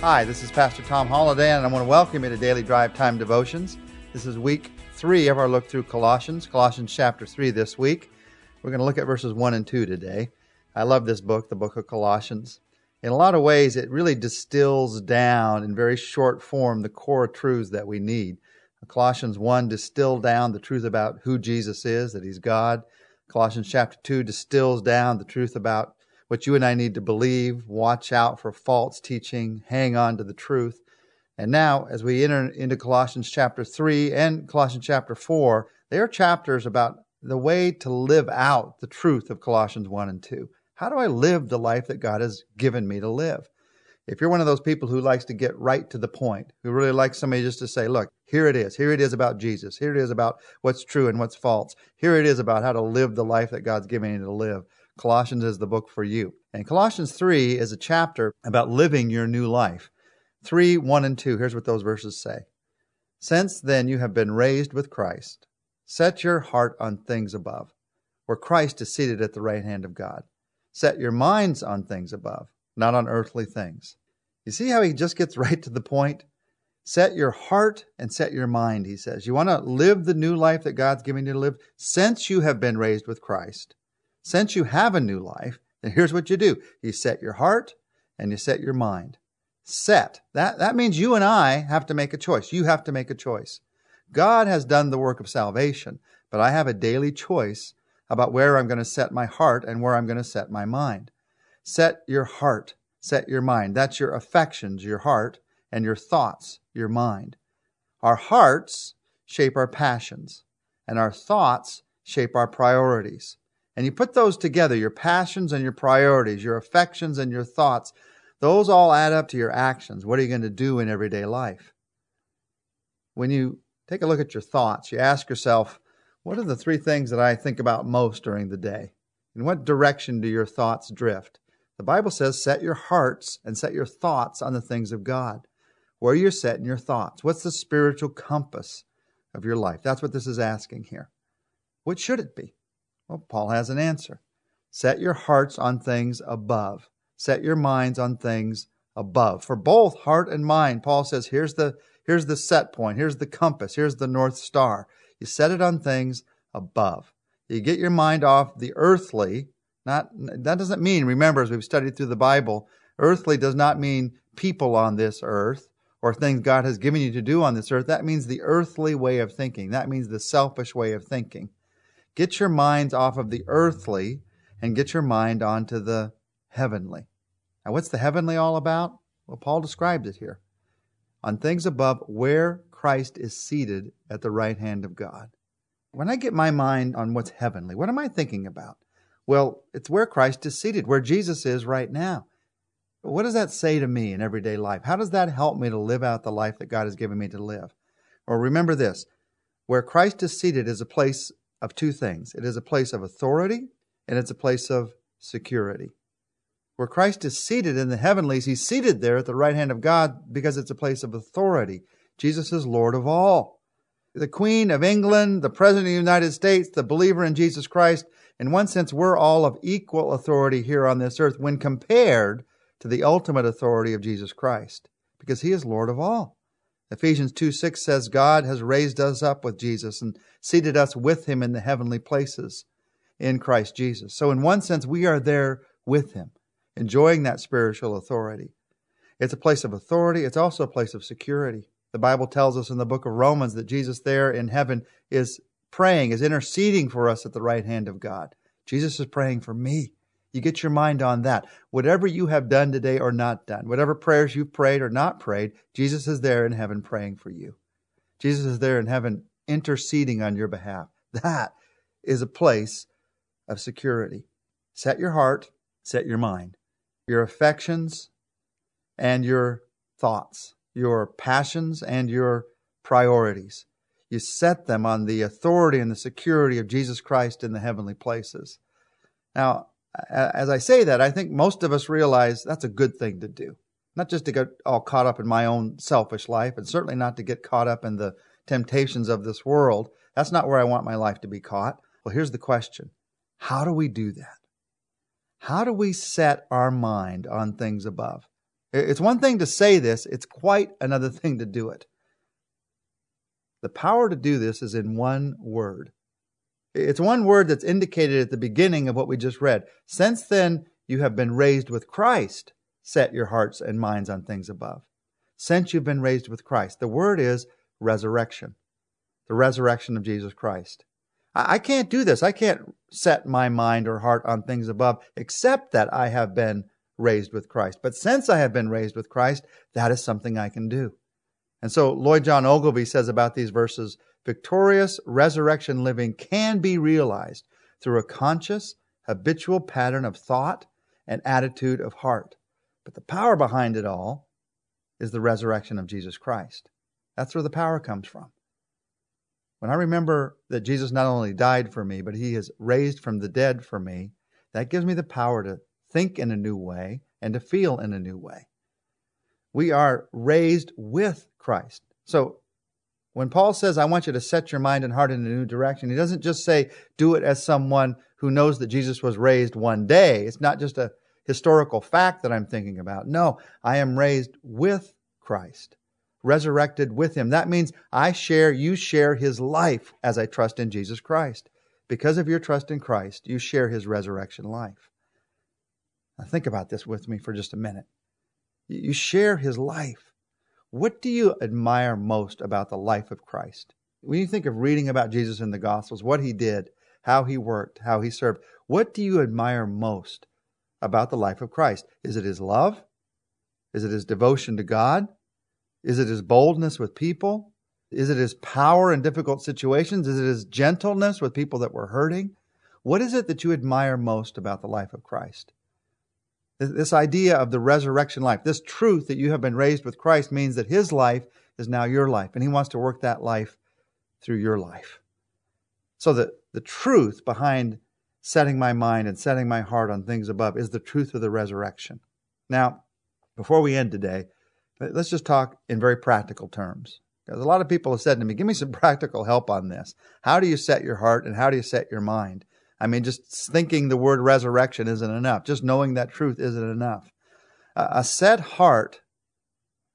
Hi, this is Pastor Tom Holladay, and I want to welcome you to Daily Drive Time Devotions. This is week three of our look through Colossians, Colossians chapter 3 this week. We're going to look at verses 1 and 2 today. I love this book, the book of Colossians. In a lot of ways, it really distills down in very short form the core truths that we need. Colossians 1 distilled down the truth about who Jesus is, that he's God. Colossians chapter 2 distills down the truth about what you and I need to believe, watch out for false teaching, hang on to the truth. And now, as we enter into Colossians chapter 3 and Colossians chapter 4, they are chapters about the way to live out the truth of Colossians 1 and 2. How do I live the life that God has given me to live? If you're one of those people who likes to get right to the point, who really likes somebody just to say, look, here it is. Here it is about Jesus. Here it is about what's true and what's false. Here it is about how to live the life that God's given you to live. Colossians is the book for you. And Colossians 3 is a chapter about living your new life. 3, 1 and 2, here's what those verses say. Since then you have been raised with Christ, set your heart on things above, where Christ is seated at the right hand of God. Set your minds on things above, not on earthly things. You see how he just gets right to the point? Set your heart and set your mind, he says. You want to live the new life that God's giving you to live since you have been raised with Christ. Since you have a new life, then here's what you do you set your heart and you set your mind. Set. That, that means you and I have to make a choice. You have to make a choice. God has done the work of salvation, but I have a daily choice about where I'm going to set my heart and where I'm going to set my mind. Set your heart, set your mind. That's your affections, your heart, and your thoughts, your mind. Our hearts shape our passions, and our thoughts shape our priorities and you put those together, your passions and your priorities, your affections and your thoughts, those all add up to your actions. What are you going to do in everyday life? When you take a look at your thoughts, you ask yourself, what are the three things that I think about most during the day? In what direction do your thoughts drift? The Bible says, set your hearts and set your thoughts on the things of God. Where are you're setting your thoughts. What's the spiritual compass of your life? That's what this is asking here. What should it be? Well, Paul has an answer. Set your hearts on things above. Set your minds on things above. For both heart and mind, Paul says, here's the, here's the set point. Here's the compass. Here's the North Star. You set it on things above. You get your mind off the earthly. Not, that doesn't mean, remember, as we've studied through the Bible, earthly does not mean people on this earth or things God has given you to do on this earth. That means the earthly way of thinking. That means the selfish way of thinking. Get your minds off of the earthly and get your mind onto the heavenly. Now, what's the heavenly all about? Well, Paul describes it here. On things above where Christ is seated at the right hand of God. When I get my mind on what's heavenly, what am I thinking about? Well, it's where Christ is seated, where Jesus is right now. What does that say to me in everyday life? How does that help me to live out the life that God has given me to live? Or remember this where Christ is seated is a place of two things it is a place of authority and it's a place of security. Where Christ is seated in the heavenlies, he's seated there at the right hand of God because it's a place of authority. Jesus is Lord of all. The Queen of England, the President of the United States, the believer in Jesus Christ, in one sense, we're all of equal authority here on this earth when compared to the ultimate authority of Jesus Christ, because he is Lord of all. Ephesians 2 6 says, God has raised us up with Jesus and seated us with him in the heavenly places in Christ Jesus. So, in one sense, we are there with him, enjoying that spiritual authority. It's a place of authority, it's also a place of security. The Bible tells us in the book of Romans that Jesus there in heaven is praying, is interceding for us at the right hand of God. Jesus is praying for me. You get your mind on that. Whatever you have done today or not done, whatever prayers you've prayed or not prayed, Jesus is there in heaven praying for you. Jesus is there in heaven interceding on your behalf. That is a place of security. Set your heart, set your mind, your affections and your thoughts, your passions and your priorities. You set them on the authority and the security of Jesus Christ in the heavenly places. Now, as I say that, I think most of us realize that's a good thing to do. Not just to get all caught up in my own selfish life, and certainly not to get caught up in the temptations of this world. That's not where I want my life to be caught. Well, here's the question How do we do that? How do we set our mind on things above? It's one thing to say this, it's quite another thing to do it. The power to do this is in one word. It's one word that's indicated at the beginning of what we just read. Since then, you have been raised with Christ. Set your hearts and minds on things above. Since you've been raised with Christ. The word is resurrection, the resurrection of Jesus Christ. I can't do this. I can't set my mind or heart on things above, except that I have been raised with Christ. But since I have been raised with Christ, that is something I can do. And so Lloyd John Ogilvie says about these verses victorious resurrection living can be realized through a conscious, habitual pattern of thought and attitude of heart. But the power behind it all is the resurrection of Jesus Christ. That's where the power comes from. When I remember that Jesus not only died for me, but he is raised from the dead for me, that gives me the power to think in a new way and to feel in a new way. We are raised with Christ. So when Paul says, I want you to set your mind and heart in a new direction, he doesn't just say, do it as someone who knows that Jesus was raised one day. It's not just a historical fact that I'm thinking about. No, I am raised with Christ, resurrected with him. That means I share, you share his life as I trust in Jesus Christ. Because of your trust in Christ, you share his resurrection life. Now, think about this with me for just a minute. You share his life. What do you admire most about the life of Christ? When you think of reading about Jesus in the Gospels, what he did, how he worked, how he served, what do you admire most about the life of Christ? Is it his love? Is it his devotion to God? Is it his boldness with people? Is it his power in difficult situations? Is it his gentleness with people that were hurting? What is it that you admire most about the life of Christ? This idea of the resurrection life, this truth that you have been raised with Christ means that his life is now your life, and he wants to work that life through your life. So that the truth behind setting my mind and setting my heart on things above is the truth of the resurrection. Now, before we end today, let's just talk in very practical terms. Because a lot of people have said to me, give me some practical help on this. How do you set your heart and how do you set your mind? I mean, just thinking the word resurrection isn't enough. Just knowing that truth isn't enough. A set heart,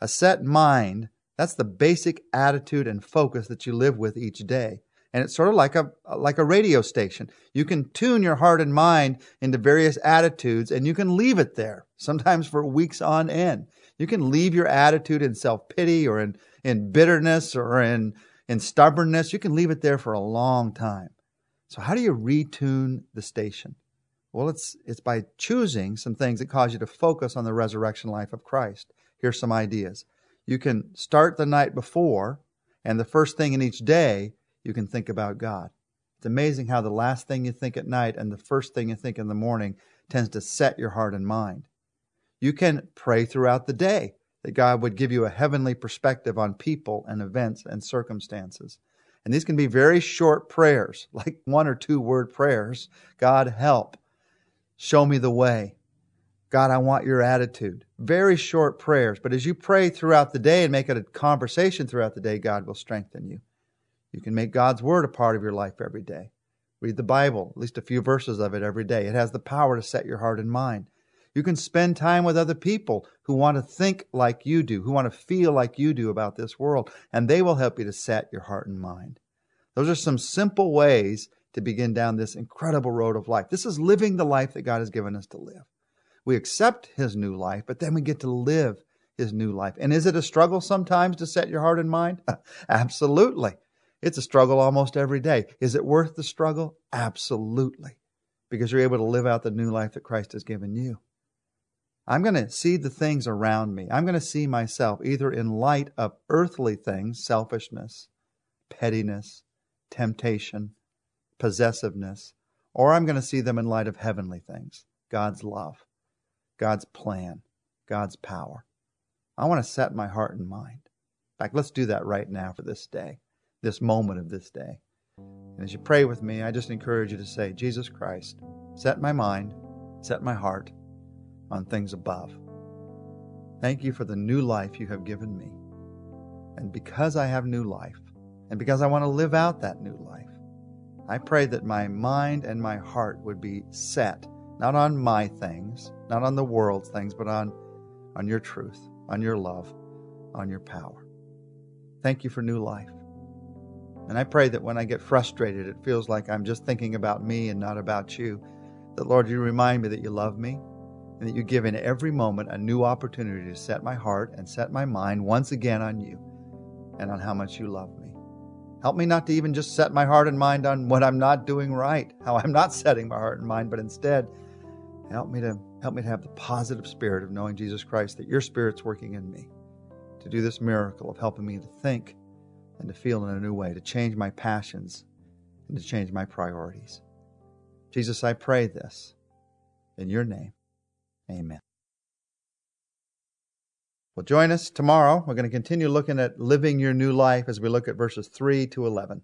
a set mind, that's the basic attitude and focus that you live with each day. And it's sort of like a like a radio station. You can tune your heart and mind into various attitudes and you can leave it there, sometimes for weeks on end. You can leave your attitude in self-pity or in, in bitterness or in, in stubbornness. You can leave it there for a long time. So how do you retune the station? Well, it's it's by choosing some things that cause you to focus on the resurrection life of Christ. Here's some ideas. You can start the night before, and the first thing in each day, you can think about God. It's amazing how the last thing you think at night and the first thing you think in the morning tends to set your heart and mind. You can pray throughout the day that God would give you a heavenly perspective on people and events and circumstances. And these can be very short prayers, like one or two word prayers. God, help. Show me the way. God, I want your attitude. Very short prayers. But as you pray throughout the day and make it a conversation throughout the day, God will strengthen you. You can make God's word a part of your life every day. Read the Bible, at least a few verses of it every day. It has the power to set your heart and mind. You can spend time with other people who want to think like you do, who want to feel like you do about this world, and they will help you to set your heart and mind. Those are some simple ways to begin down this incredible road of life. This is living the life that God has given us to live. We accept His new life, but then we get to live His new life. And is it a struggle sometimes to set your heart and mind? Absolutely. It's a struggle almost every day. Is it worth the struggle? Absolutely. Because you're able to live out the new life that Christ has given you. I'm going to see the things around me. I'm going to see myself either in light of earthly things, selfishness, pettiness, temptation, possessiveness, or I'm going to see them in light of heavenly things God's love, God's plan, God's power. I want to set my heart and mind. In fact, let's do that right now for this day, this moment of this day. And as you pray with me, I just encourage you to say, Jesus Christ, set my mind, set my heart on things above. Thank you for the new life you have given me. And because I have new life, and because I want to live out that new life, I pray that my mind and my heart would be set, not on my things, not on the world's things, but on, on your truth, on your love, on your power. Thank you for new life. And I pray that when I get frustrated, it feels like I'm just thinking about me and not about you. That, Lord, you remind me that you love me and that you give in every moment a new opportunity to set my heart and set my mind once again on you and on how much you love me. Help me not to even just set my heart and mind on what I'm not doing right, how I'm not setting my heart and mind, but instead help me to help me to have the positive spirit of knowing Jesus Christ that your spirit's working in me to do this miracle of helping me to think and to feel in a new way, to change my passions and to change my priorities. Jesus, I pray this in your name. Amen. Well, join us tomorrow. We're going to continue looking at living your new life as we look at verses 3 to 11.